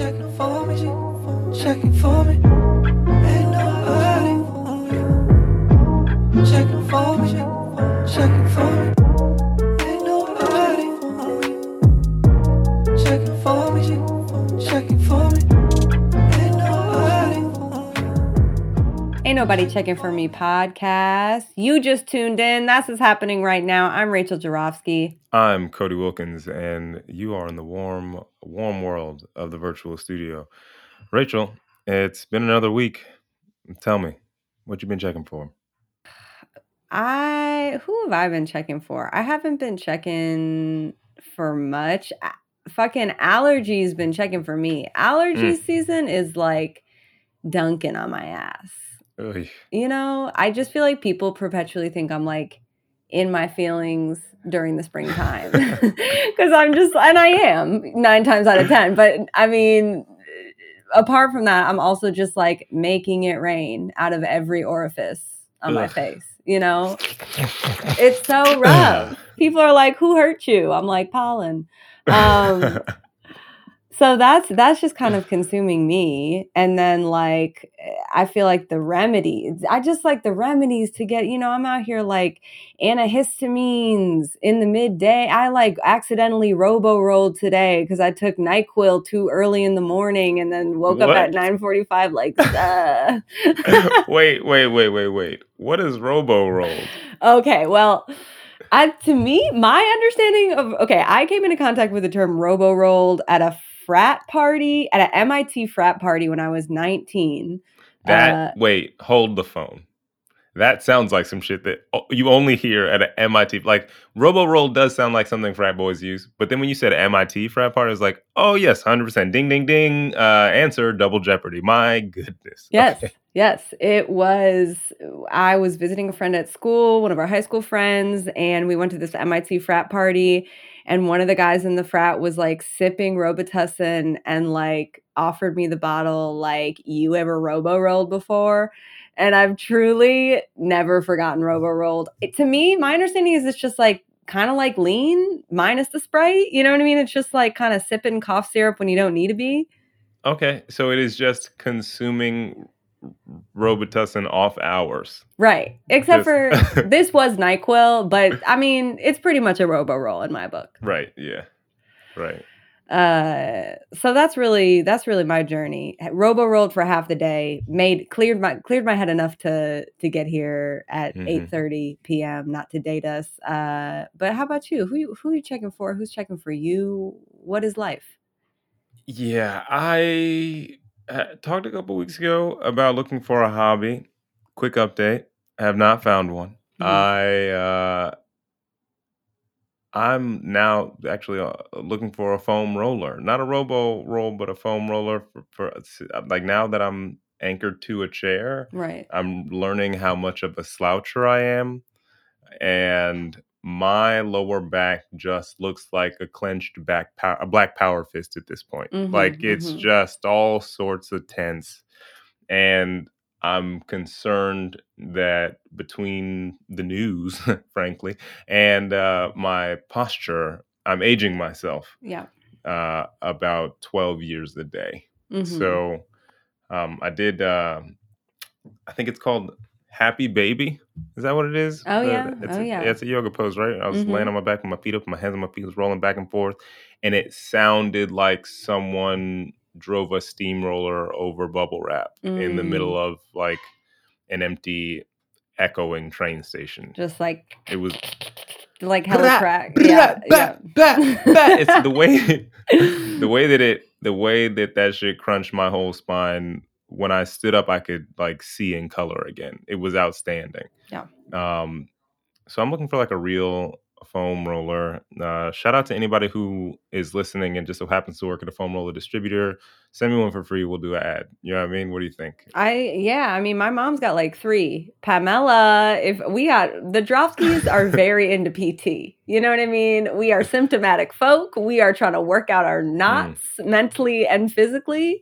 checking for me, checking for me. Ain't Nobody Checking For Me podcast. You just tuned in. That's what's happening right now. I'm Rachel Jarofsky. I'm Cody Wilkins, and you are in the warm, warm world of the virtual studio. Rachel, it's been another week. Tell me, what you been checking for? I who have I been checking for? I haven't been checking for much. Fucking allergies been checking for me. Allergy hmm. season is like dunking on my ass. Ugh. You know, I just feel like people perpetually think I'm like in my feelings during the springtime because I'm just, and I am nine times out of 10. But I mean, apart from that, I'm also just like making it rain out of every orifice on my face, you know? It's so rough. People are like, who hurt you? I'm like, pollen. Um, so that's that's just kind of consuming me and then like i feel like the remedies i just like the remedies to get you know i'm out here like antihistamines in the midday i like accidentally robo rolled today because i took nyquil too early in the morning and then woke up at 9.45 like uh. wait, wait, wait, wait, wait. What is Robo Rolled? Okay, well, I, to me, my understanding of okay, I came into contact with the term robo rolled at a frat party at an MIT frat party when I was 19. That Uh, wait, hold the phone. That sounds like some shit that you only hear at an MIT. Like Robo Roll does sound like something frat boys use, but then when you said MIT frat party, it's like, oh yes, hundred percent, ding ding ding. Uh, answer double jeopardy. My goodness. Yes, Okay. yes, it was. I was visiting a friend at school, one of our high school friends, and we went to this MIT frat party. And one of the guys in the frat was like sipping Robitussin and like offered me the bottle, like, you ever robo rolled before? And I've truly never forgotten robo rolled. To me, my understanding is it's just like kind of like lean minus the Sprite. You know what I mean? It's just like kind of sipping cough syrup when you don't need to be. Okay, so it is just consuming Robitussin off hours. Right. Except for this was NyQuil, but I mean, it's pretty much a robo roll in my book. Right. Yeah. Right. Uh, so that's really that's really my journey. Robo rolled for half the day, made cleared my cleared my head enough to to get here at Mhm. eight thirty p.m. Not to date us. Uh, but how about you? Who you, who are you checking for? Who's checking for you? What is life? Yeah, I talked a couple weeks ago about looking for a hobby. Quick update: I have not found one. Mhm. I uh, I'm now actually uh, looking for a foam roller, not a robo roll, but a foam roller for, for like now that I'm anchored to a chair. Right. I'm learning how much of a sloucher I am, and my lower back just looks like a clenched back pow- a black power fist at this point. Mhm, like it's mhm. just all sorts of tense, and I'm concerned that between the news, frankly, and uh, my posture, I'm aging myself Yeah. uh, about 12 years a day. Mhm. So um, I did. Uh, I think it's called Happy Baby. Is that what it is? Oh, yeah. It's Oh, a, yeah. It's a yoga pose, right? I was Mhm. laying on my back with my feet up, my hands on my feet was rolling back and forth, and it sounded like someone drove a steamroller over bubble wrap in the middle Mm. of like an empty, echoing train station. just like It was. like hella Blah, crack. blah, Yeah. blah, yeah. It's the way the way that it the way that that shit crunched my whole spine when i stood up i could like see in color again it was outstanding Yeah. um so i'm looking for like a real foam roller uh shout out to anybody who is listening and just so happens to work at a foam roller distributor send me one for free we'll do an ad you know what i mean what do you think I yeah, I mean my mom's got like three. Pamela, if we got the Drovskys are very into PT. You know what I mean? We are symptomatic folk. We are trying to work out our knots mentally and physically.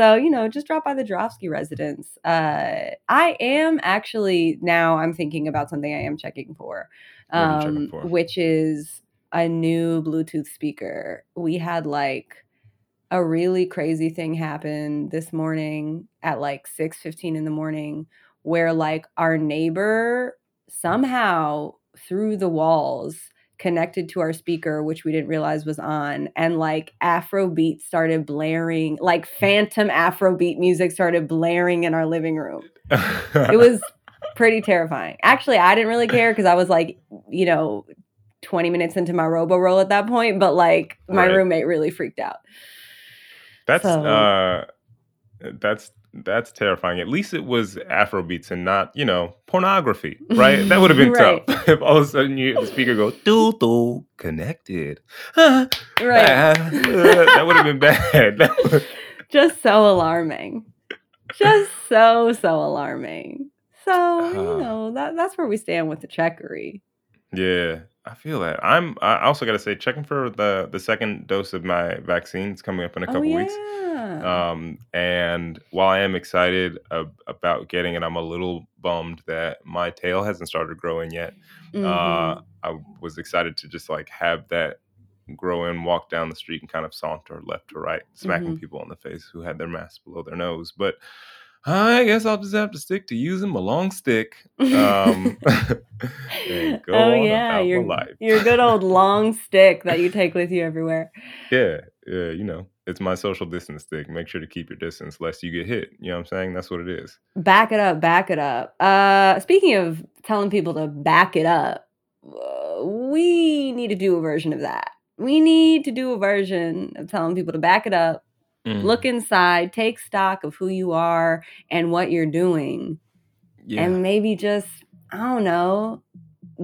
So, you know, just drop by the Drovsky residence. Uh I am actually now I'm thinking about something I am checking for. You checking Um for? which is a new Bluetooth speaker. We had like a really crazy thing happened this morning at like 6:15 in the morning where like our neighbor somehow through the walls connected to our speaker which we didn't realize was on and like afrobeat started blaring like phantom afrobeat music started blaring in our living room. It was pretty terrifying. Actually i didn't really care because i was like you know 20 minutes into my robo roll at that point but like my Right. roommate really freaked out. That's So- uh that's that's terrifying. At least it was Afrobeats and not, you know, pornography, right? That would have been Right. tough. if all of a sudden you the speaker goes, doo doo, connected. Ah, right ah, uh, that would have been bad. Just so alarming just so so alarming so you know that that's where we stand with the checkery yeah, I feel that. I'm I also gotta say, checking for the the second dose of my vaccine. It's coming up in a couple oh weeks. yeah Um, and while I am excited ab- about getting it, I'm a little bummed that my tail hasn't started growing yet. Mhm. Uh, I was excited to just like have that grow in, walk down the street, and kind of saunter left to right, smacking Mhm. people in the face who had their masks below their nose. But I guess I'll just have to stick to using my long stick. Um, oh on yeah about your life. your good old long stick that you take with you everywhere Yeah, yeah, you know, it's my social distance stick. Make sure to keep your distance lest you get hit. You know what I'm saying? That's what it is. back it up back it up uh speaking of telling people to back it up uh, we need to do a version of that we need to do a version of telling people to back it up Mm. look inside take stock of who you are and what you're doing yeah. and maybe just i don't know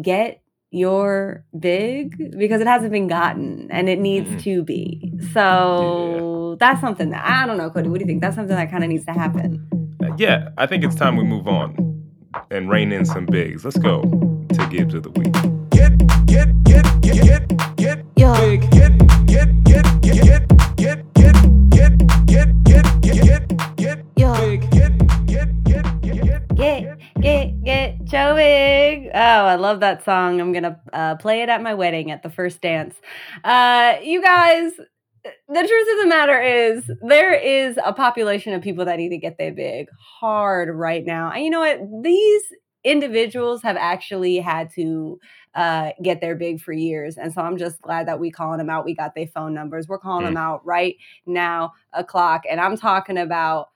get your big because it hasn't been gotten and it needs Mhm. to be so that's something that i don't know cody what do you think that's something that kind of needs to happen Uh, yeah, I think it's time we move on and rein in some bigs. Let's go to Gibbs of the Week. Get, get, get, get, get, get, Yo. big. Get, get, Big. Oh, I love that song. I'm going to uh, play it at my wedding at the first dance. Uh, you guys, the truth of the matter is, there is a population of people that need to get their big hard right now. And you know what? These individuals have actually had to uh, get their big for years. And so I'm just glad that we calling them out. We got their phone numbers. We're calling Mm. them out right now, o'clock. And I'm talking about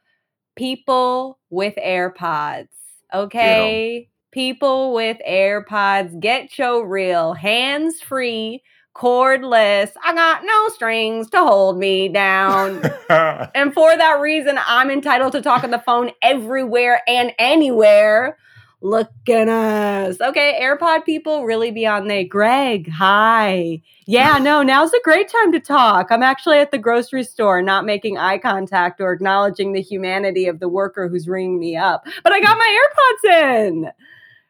people with AirPods. Okay. People with AirPods, get your real hands free, cordless. I got no strings to hold me down. and for that reason, I'm entitled to talk on the phone everywhere and anywhere. Look at us. Okay, AirPod people really be on there. Greg, hi. Yeah, no, now's a great time to talk. I'm actually at the grocery store, not making eye contact or acknowledging the humanity of the worker who's ringing me up. But I got my AirPods in.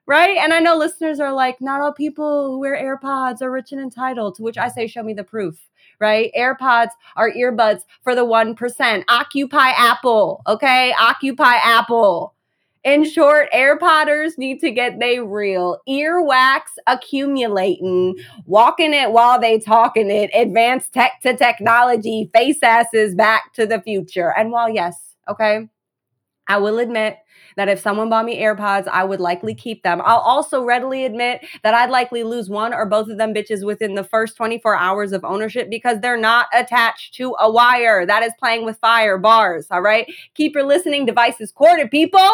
Right? And I know listeners are like, not all people who wear AirPods are rich and entitled, to which I say, show me the proof. Right? AirPods are earbuds for the 1%. Occupy Apple. Okay? Occupy Apple. In short, AirPodders need to get they real earwax accumulating, walking it while they talking it, advanced tech to technology, face asses back to the future. And while yes, okay, I will admit that if someone bought me AirPods, I would likely keep them. I'll also readily admit that I'd likely lose one or both of them bitches within the first 24 hours of ownership because they're not attached to a wire. That is playing with fire bars, all right? Keep your listening devices corded, people.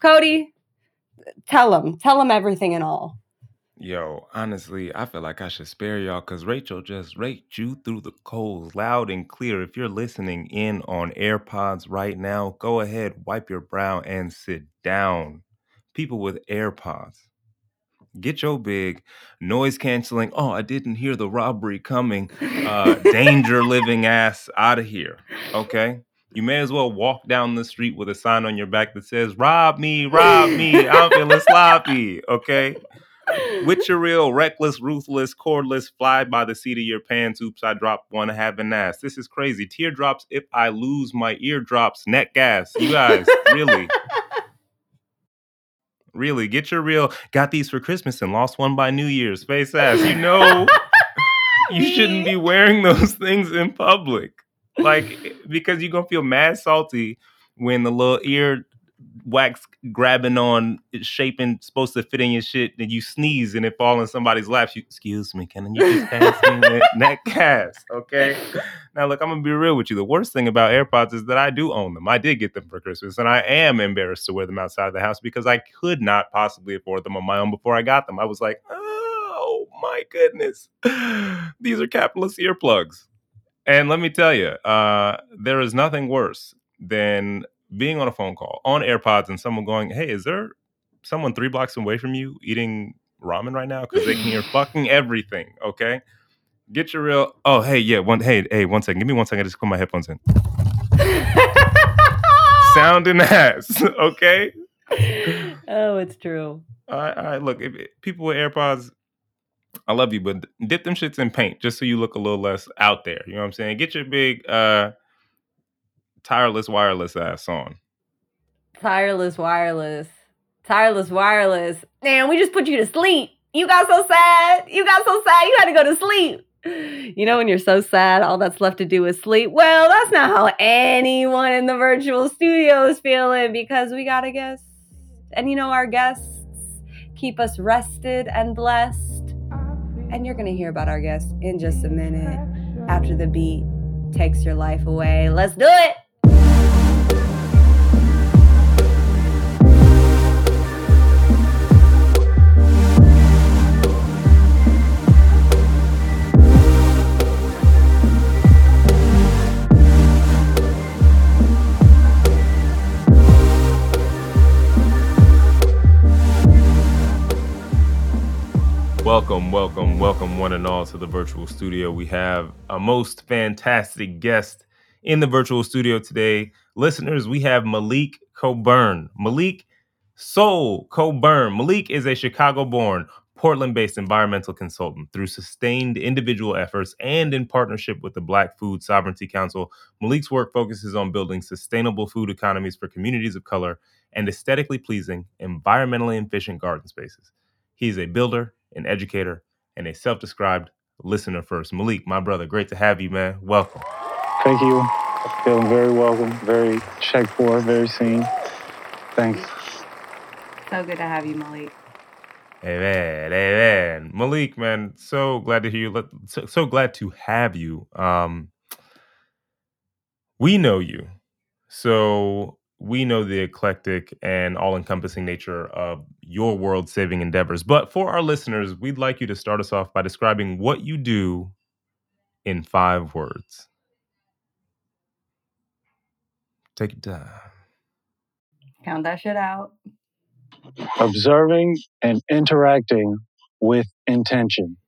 Cody, tell them, tell them everything and all. Yo, honestly, I feel like I should spare y'all because Rachel just raked you through the coals loud and clear. If you're listening in on AirPods right now, go ahead, wipe your brow, and sit down. People with AirPods, get your big noise canceling. Oh, I didn't hear the robbery coming. Uh, danger living ass out of here. Okay. You may as well walk down the street with a sign on your back that says, Rob me, rob me. I'm feeling sloppy. Okay with your real reckless, ruthless, cordless, fly by the seat of your pants. Oops, I dropped one. Have an ass. This is crazy. Teardrops if I lose my eardrops. Net gas. You guys, really, really get your real. Got these for Christmas and lost one by New Year's. Face ass. You know, you shouldn't be wearing those things in public. Like because you're gonna feel mad salty when the little ear wax grabbing on it's shaping supposed to fit in your shit and you sneeze and it fall in somebody's lap. You excuse me can you just pass me that, that cast okay? Now look i'm gonna be real with you. The worst thing about airpods is that i do own them. I did get them for christmas and i am embarrassed to wear them outside of the house because i could not possibly afford them on my own before i got them. I was like oh my goodness. These are capitalist earplugs and let me tell you, uh, there is nothing worse than being on a phone call on AirPods and someone going, "Hey, is there someone three blocks away from you eating ramen right now?" Because they can hear fucking everything. Okay, get your real. Oh, hey, yeah, one. Hey, hey, one second. Give me one second. I just put my headphones in. Sounding ass. Okay. oh, it's true. All right, all right. Look, if, if people with AirPods, I love you, but dip them shits in paint just so you look a little less out there. You know what I'm saying? Get your big uh tireless wireless ass on. Tireless wireless. Tireless wireless. Man, we just put you to sleep. You got so sad. You got so sad. You had to go to sleep. You know, when you're so sad, all that's left to do is sleep. Well, that's not how anyone in the virtual studio is feeling because we got a guest. And you know, our guests keep us rested and blessed. And you're going to hear about our guest in just a minute after the beat takes your life away. Let's do it. Welcome, welcome, welcome, one and all, to the virtual studio. We have a most fantastic guest in the virtual studio today. Listeners, we have Malik Coburn. Malik Soul Coburn. Malik is a Chicago born, Portland based environmental consultant. Through sustained individual efforts and in partnership with the Black Food Sovereignty Council, Malik's work focuses on building sustainable food economies for communities of color and aesthetically pleasing, environmentally efficient garden spaces. He is a builder, an educator, and a self described listener first. Malik, my brother, great to have you, man. Welcome. Thank you. Feeling very welcome, very checked for, very seen. Thanks. So good to have you, Malik. Amen. Amen. Malik, man, so glad to hear you. So, so glad to have you. Um, we know you. So we know the eclectic and all encompassing nature of your world saving endeavors. But for our listeners, we'd like you to start us off by describing what you do in five words. Take your time. Count that shit out. Observing and interacting with intention.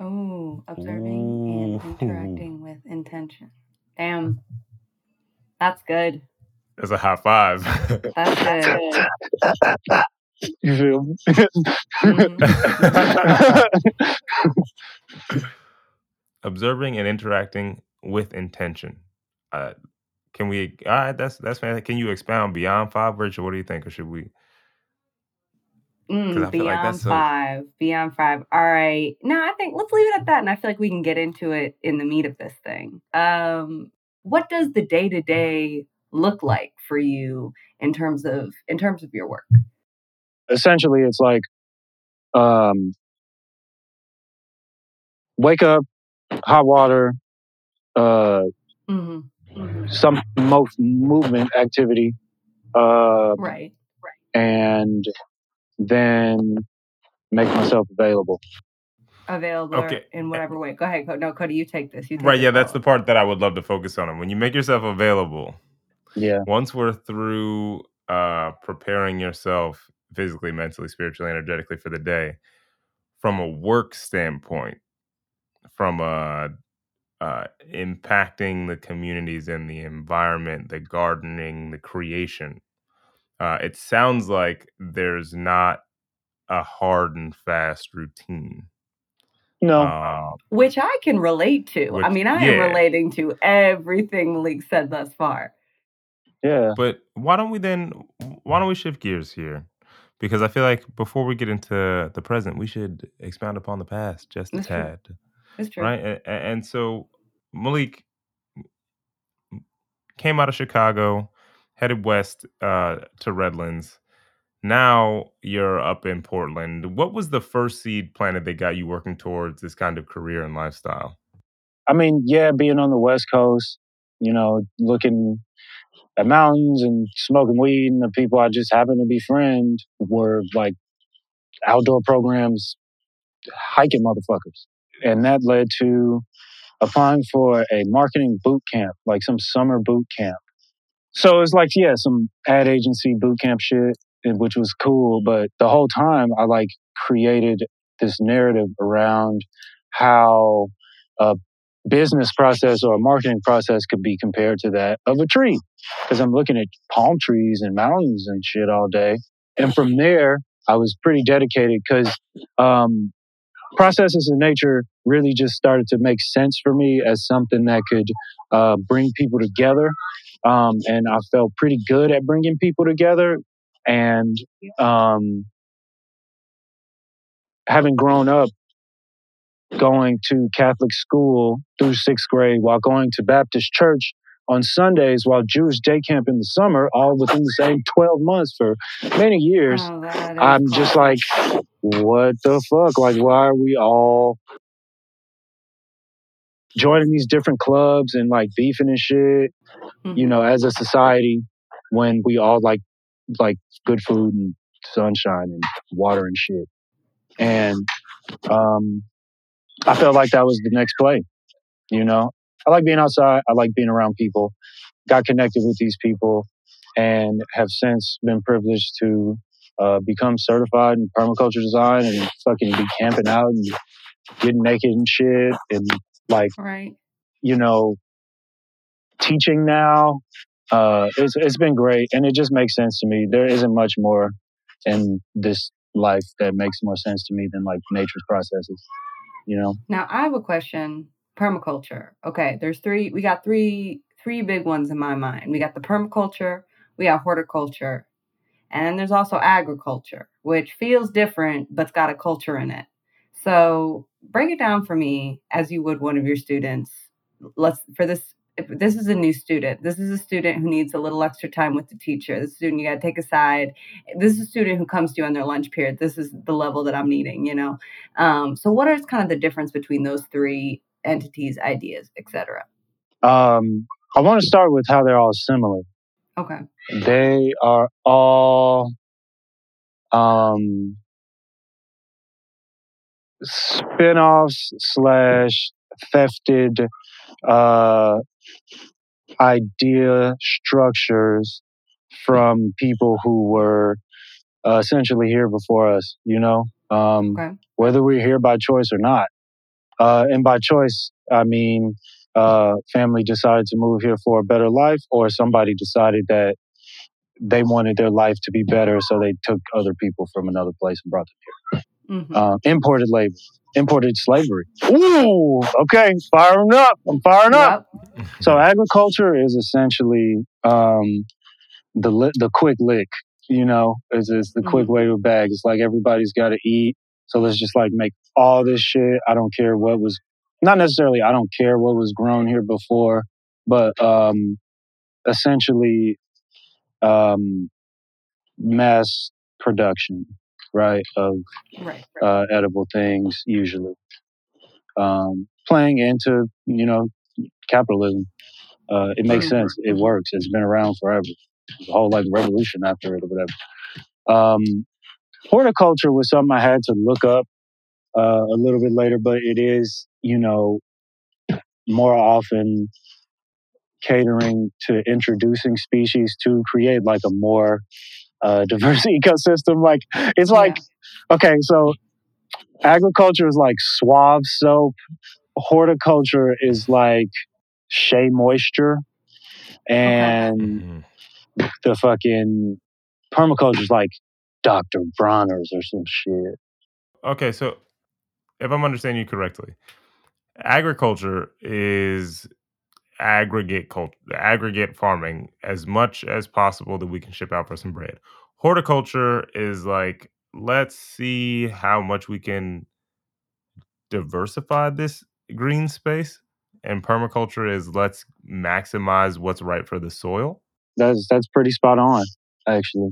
Oh, observing and interacting with intention. Damn. That's good. That's a high five. That's. You feel me? Observing and interacting with intention. Uh, can we? All right, that's that's fantastic. Can you expound beyond five words, what do you think, or should we? Mm, I feel like beyond that's so- five. Beyond five. All right. No, I think let's leave it at that. And I feel like we can get into it in the meat of this thing. Um, what does the day to day look like for you in terms of in terms of your work? Essentially, it's like um, wake up, hot water, uh, Mm-hmm. some mo- movement activity, uh, Right. Right, and then make myself available. Available Okay. in whatever way. Go ahead. No, Cody, you take this. You take Right. this Yeah, that's the part that I would love to focus on. When you make yourself available, Yeah. once we're through uh, preparing yourself physically, mentally, spiritually, energetically for the day, from a work standpoint, from a uh, impacting the communities and the environment, the gardening, the creation. Uh, it sounds like there's not a hard and fast routine. No. Uh, Which I can relate to. I mean, I yeah. am relating to everything Malik said thus far. Yeah. but why don't we then? Why don't we shift gears here? Because I feel like before we get into the present, we should expound upon the past just a That's true. tad. It's true. right? And, and so, Malik, came out of Chicago, headed west uh, to Redlands. Now you're up in Portland. What was the first seed planted that got you working towards this kind of career and lifestyle? I mean, yeah, being on the West Coast, you know, looking at mountains and smoking weed, and the people I just happened to befriend were like outdoor programs, hiking motherfuckers. And that led to applying for a marketing boot camp, like some summer boot camp. So it was like, yeah, some ad agency boot camp shit, eh, which was cool. But the whole time, I like created this narrative around how a business process or a marketing process could be compared to that of a tree. Because I'm looking at palm trees and mountains and shit all day. And from there, I was pretty dedicated because um, processes in nature really just started to make sense for me as something that could uh, bring people together. Um, and I felt pretty good at bringing people together. And um, having grown up going to Catholic school through sixth grade while going to Baptist church on Sundays while Jewish day camp in the summer, all within the same 12 months for many years. Oh, I'm just like, what the fuck? Like, why are we all joining these different clubs and like beefing and shit, you Mhm. know, as a society when we all like like good food and sunshine and water and shit. And um I felt like that was the next play, you know. I like being outside, I like being around people, got connected with these people and have since been privileged to uh, become certified in permaculture design and fucking be camping out and getting naked and shit and like right. you know teaching now. Uh it's, it's been great and it just makes sense to me. There isn't much more in this life that makes more sense to me than like nature's processes you know Now I have a question. Permaculture. Okay, there's three. We got three three big ones in my mind. We got the permaculture, we got horticulture, and then there's also agriculture, which feels different but's got a culture in it. So break it down for me as you would one of your students. Let's for this. If this is a new student. This is a student who needs a little extra time with the teacher. This student you got to take aside. This is a student who comes to you on their lunch period. This is the level that I'm needing. You know. Um, so what is kind of the difference between those three entities, ideas, etc.? um i want to start with how they're all similar Okay. they are all um spin-offs slash thefted uh idea structures from people who were uh, essentially here before us you know um Okay. whether we're here by choice or not uh and by choice i mean uh family decided to move here for a better life or somebody decided that they wanted their life to be better, so they took other people from another place and brought them here. Uh, imported labor, imported slavery. Ooh, okay, firing up. I'm firing up. So agriculture is essentially um, the li- the quick lick. You know, is is the quick way to bag. It's like everybody's got to eat, so let's just like make all this shit. I don't care what was not necessarily. I don't care what was grown here before, but um, essentially um, mass production, right, of Right. uh, edible things usually. Um, playing into, you know, capitalism. Uh, it makes Mhm. sense. It works. It's been around forever. There's a whole like revolution after it or whatever. Um, horticulture was something I had to look up uh, a little bit later, but it is, you know, more often catering to introducing species to create like a more uh, diverse ecosystem. Like it's like okay, so agriculture is like suave soap. Horticulture is like shea moisture, and Mhm. the fucking permaculture is like Dr. Bronner's or some shit. Okay, so if I'm understanding you correctly, agriculture is aggregate culture, aggregate farming as much as possible that we can ship out for some bread. Horticulture is like let's see how much we can diversify this green space and permaculture is let's maximize what's right for the soil. That's that's pretty spot on, actually.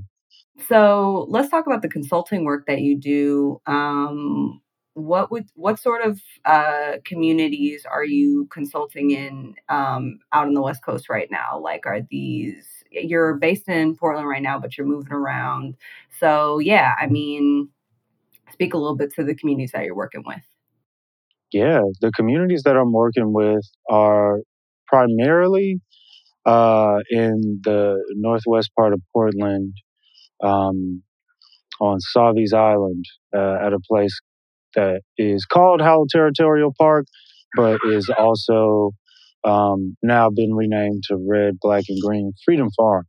So let's talk about the consulting work that you do. Um, what would what sort of uh, communities are you consulting in um, out on the West Coast right now? Like, are these you're based in Portland right now, but you're moving around? So yeah, I mean, speak a little bit to the communities that you're working with. Yeah, the communities that I'm working with are primarily uh, in the northwest part of Portland, um, on Sauvies Island, uh, at a place that is called Howell Territorial Park, but is also um, now been renamed to Red, Black, and Green Freedom Farms.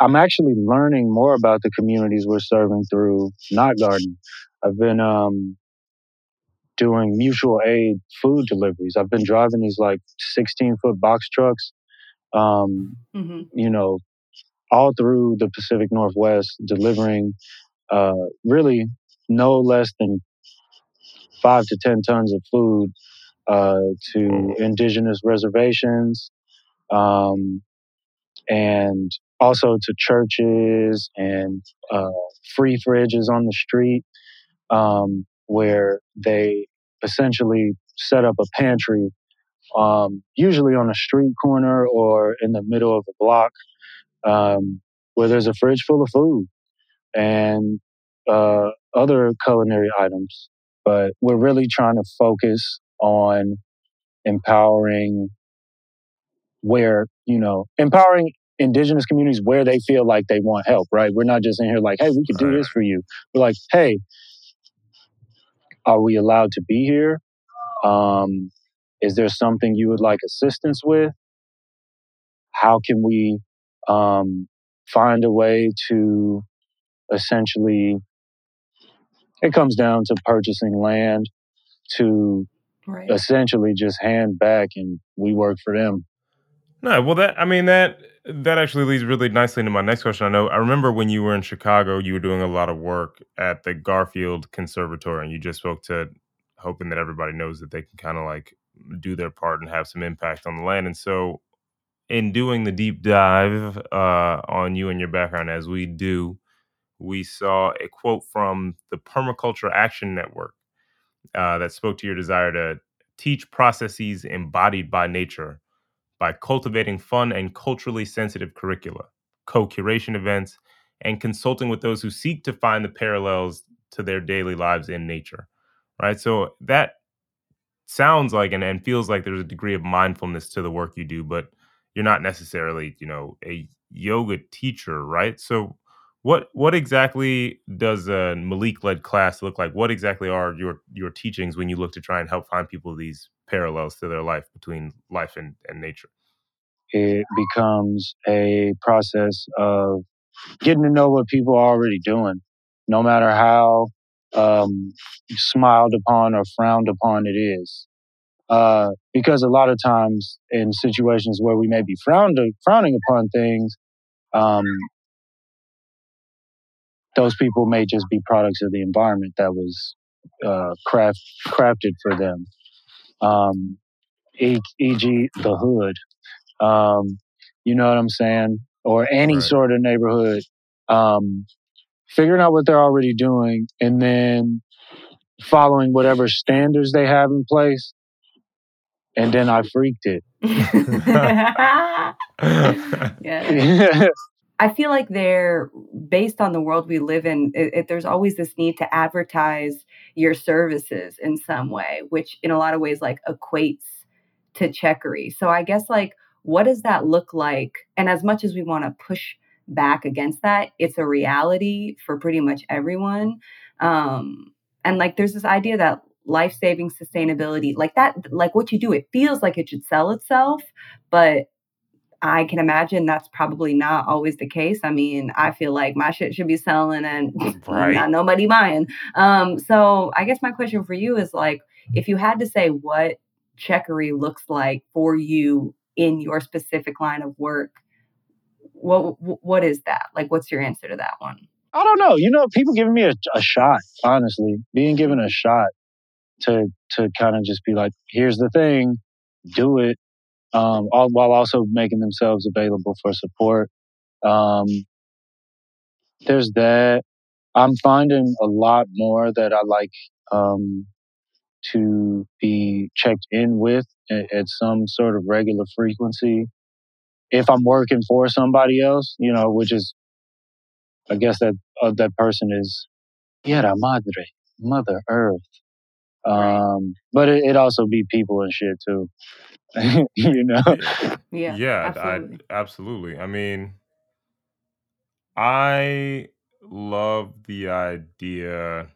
I'm actually learning more about the communities we're serving through Not Garden. I've been um, doing mutual aid food deliveries. I've been driving these like 16 foot box trucks, um, hmm you know, all through the Pacific Northwest, delivering uh, really no less than five to 10 tons of food uh, to indigenous reservations um, and also to churches and uh, free fridges on the street. Um, where they essentially set up a pantry, um, usually on a street corner or in the middle of a block, um, where there's a fridge full of food and uh, other culinary items. But we're really trying to focus on empowering where, you know, empowering indigenous communities where they feel like they want help, right? We're not just in here like, hey, we could do this for you. We're like, hey, are we allowed to be here? Um, is there something you would like assistance with? How can we um, find a way to essentially, it comes down to purchasing land to Right. essentially just hand back and we work for them. No, well, that I mean that that actually leads really nicely into my next question. I know I remember when you were in Chicago, you were doing a lot of work at the Garfield Conservatory, and you just spoke to hoping that everybody knows that they can kind of like do their part and have some impact on the land. And so, in doing the deep dive uh, on you and your background, as we do, we saw a quote from the Permaculture Action Network uh, that spoke to your desire to teach processes embodied by nature by cultivating fun and culturally sensitive curricula, co curation events, and consulting with those who seek to find the parallels to their daily lives in nature. Right. So that sounds like and, and feels like there's a degree of mindfulness to the work you do, but you're not necessarily, you know, a yoga teacher, right? So what what exactly does a Malik led class look like? What exactly are your your teachings when you look to try and help find people these parallels to their life between life and, and nature? It becomes a process of getting to know what people are already doing, no matter how um, smiled upon or frowned upon it is. Uh, because a lot of times in situations where we may be frowned frowning upon things, um, those people may just be products of the environment that was uh, craft crafted for them. Um, e- e.g., the hood. Um, you know what I'm saying? Or any Right. sort of neighborhood. Um, figuring out what they're already doing and then following whatever standards they have in place. And then I freaked it. yeah. I feel like they're based on the world we live in. It, it, there's always this need to advertise your services in some way, which in a lot of ways like equates to checkery. So I guess like, what does that look like? And as much as we want to push back against that, it's a reality for pretty much everyone. Um, and like, there's this idea that life saving sustainability, like that, like what you do, it feels like it should sell itself, but I can imagine that's probably not always the case. I mean, I feel like my shit should be selling and Right. not nobody buying. Um, so I guess my question for you is like, if you had to say what checkery looks like for you in your specific line of work, what what is that? Like, what's your answer to that one? I don't know. You know, people giving me a, a shot, honestly, being given a shot to to kind of just be like, here's the thing, do it um, all, while also making themselves available for support. Um, there's that. I'm finding a lot more that I like um, to be checked in with at, at some sort of regular frequency. If I'm working for somebody else, you know, which is, I guess that uh, that person is Tierra Madre, Mother Earth. Um, but it, it also be people and shit too. you know, Yeah, yeah, absolutely. I absolutely. I mean, I love the idea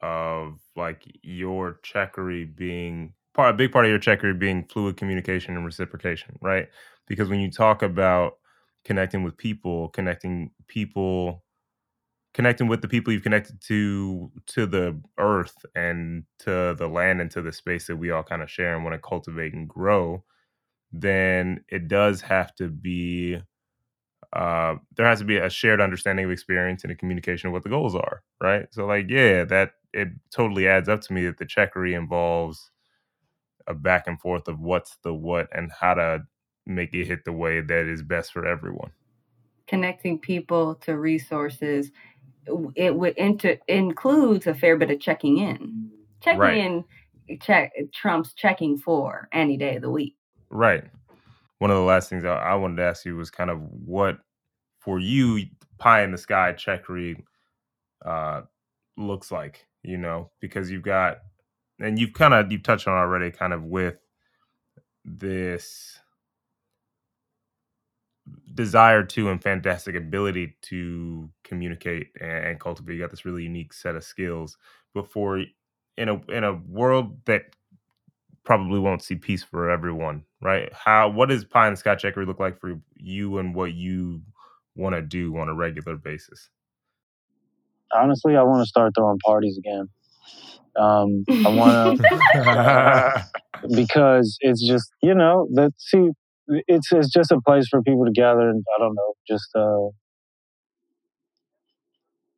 of like your checkery being part a big part of your checkery being fluid communication and reciprocation, right? Because when you talk about connecting with people, connecting people connecting with the people you've connected to to the earth and to the land and to the space that we all kind of share and want to cultivate and grow, then it does have to be uh, there has to be a shared understanding of experience and a communication of what the goals are, right? So, like, yeah, that it totally adds up to me that the checkery involves a back and forth of what's the what and how to make it hit the way that is best for everyone. Connecting people to resources, it would inter- includes a fair bit of checking in. Checking Right. in check trumps checking for any day of the week. Right. One of the last things I, I wanted to ask you was kind of what, for you, pie in the sky checkery uh, looks like, you know, because you've got, and you've kind of, you've touched on already kind of with this desire to and fantastic ability to communicate and, and cultivate. You got this really unique set of skills. But for in a in a world that probably won't see peace for everyone, right? How what does pie in the sky checkery look like for you and what you want to do on a regular basis? honestly, I want to start throwing parties again. Um, I want to because it's just you know that see it's it's just a place for people to gather and I don't know just uh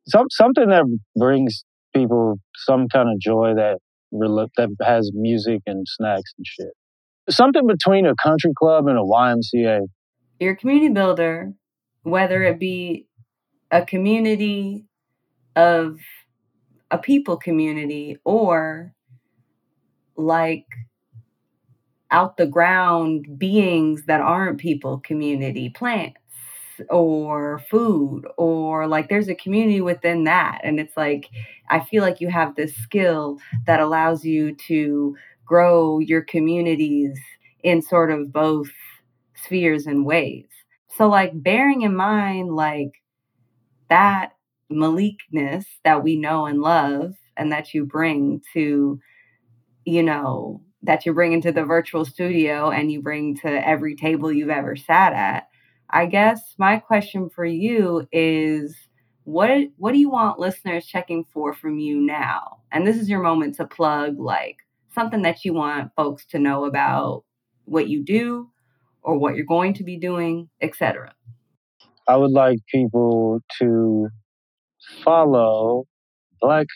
some something that brings people some kind of joy that that has music and snacks and shit. Something between a country club and a YMCA. Your community builder, whether it be a community of a people community or like out the ground beings that aren't people community plants or food or like there's a community within that. And it's like i feel like you have this skill that allows you to grow your communities in sort of both spheres and ways. So like bearing in mind like that malikness that we know and love and that you bring to you know that you bring into the virtual studio and you bring to every table you've ever sat at i guess my question for you is what what do you want listeners checking for from you now? And this is your moment to plug like something that you want folks to know about what you do or what you're going to be doing etc I would like people to follow Black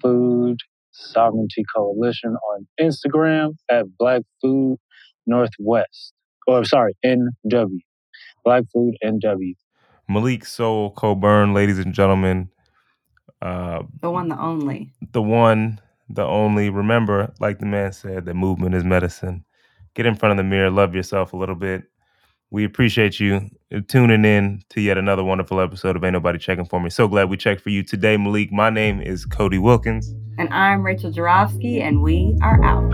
Food Sovereignty Coalition on Instagram at Black Food Northwest. Or sorry, NW. Black Food NW. Malik Soul Coburn, ladies and gentlemen, uh, the one the only the one, the only. Remember, like the man said, that movement is medicine. Get in front of the mirror, love yourself a little bit. We appreciate you uh, tuning in to yet another wonderful episode of Ain't Nobody Checking For Me. So glad we checked for you today, Malik. My name is Cody Wilkins. And I'm Rachel Jarofsky, and we are out.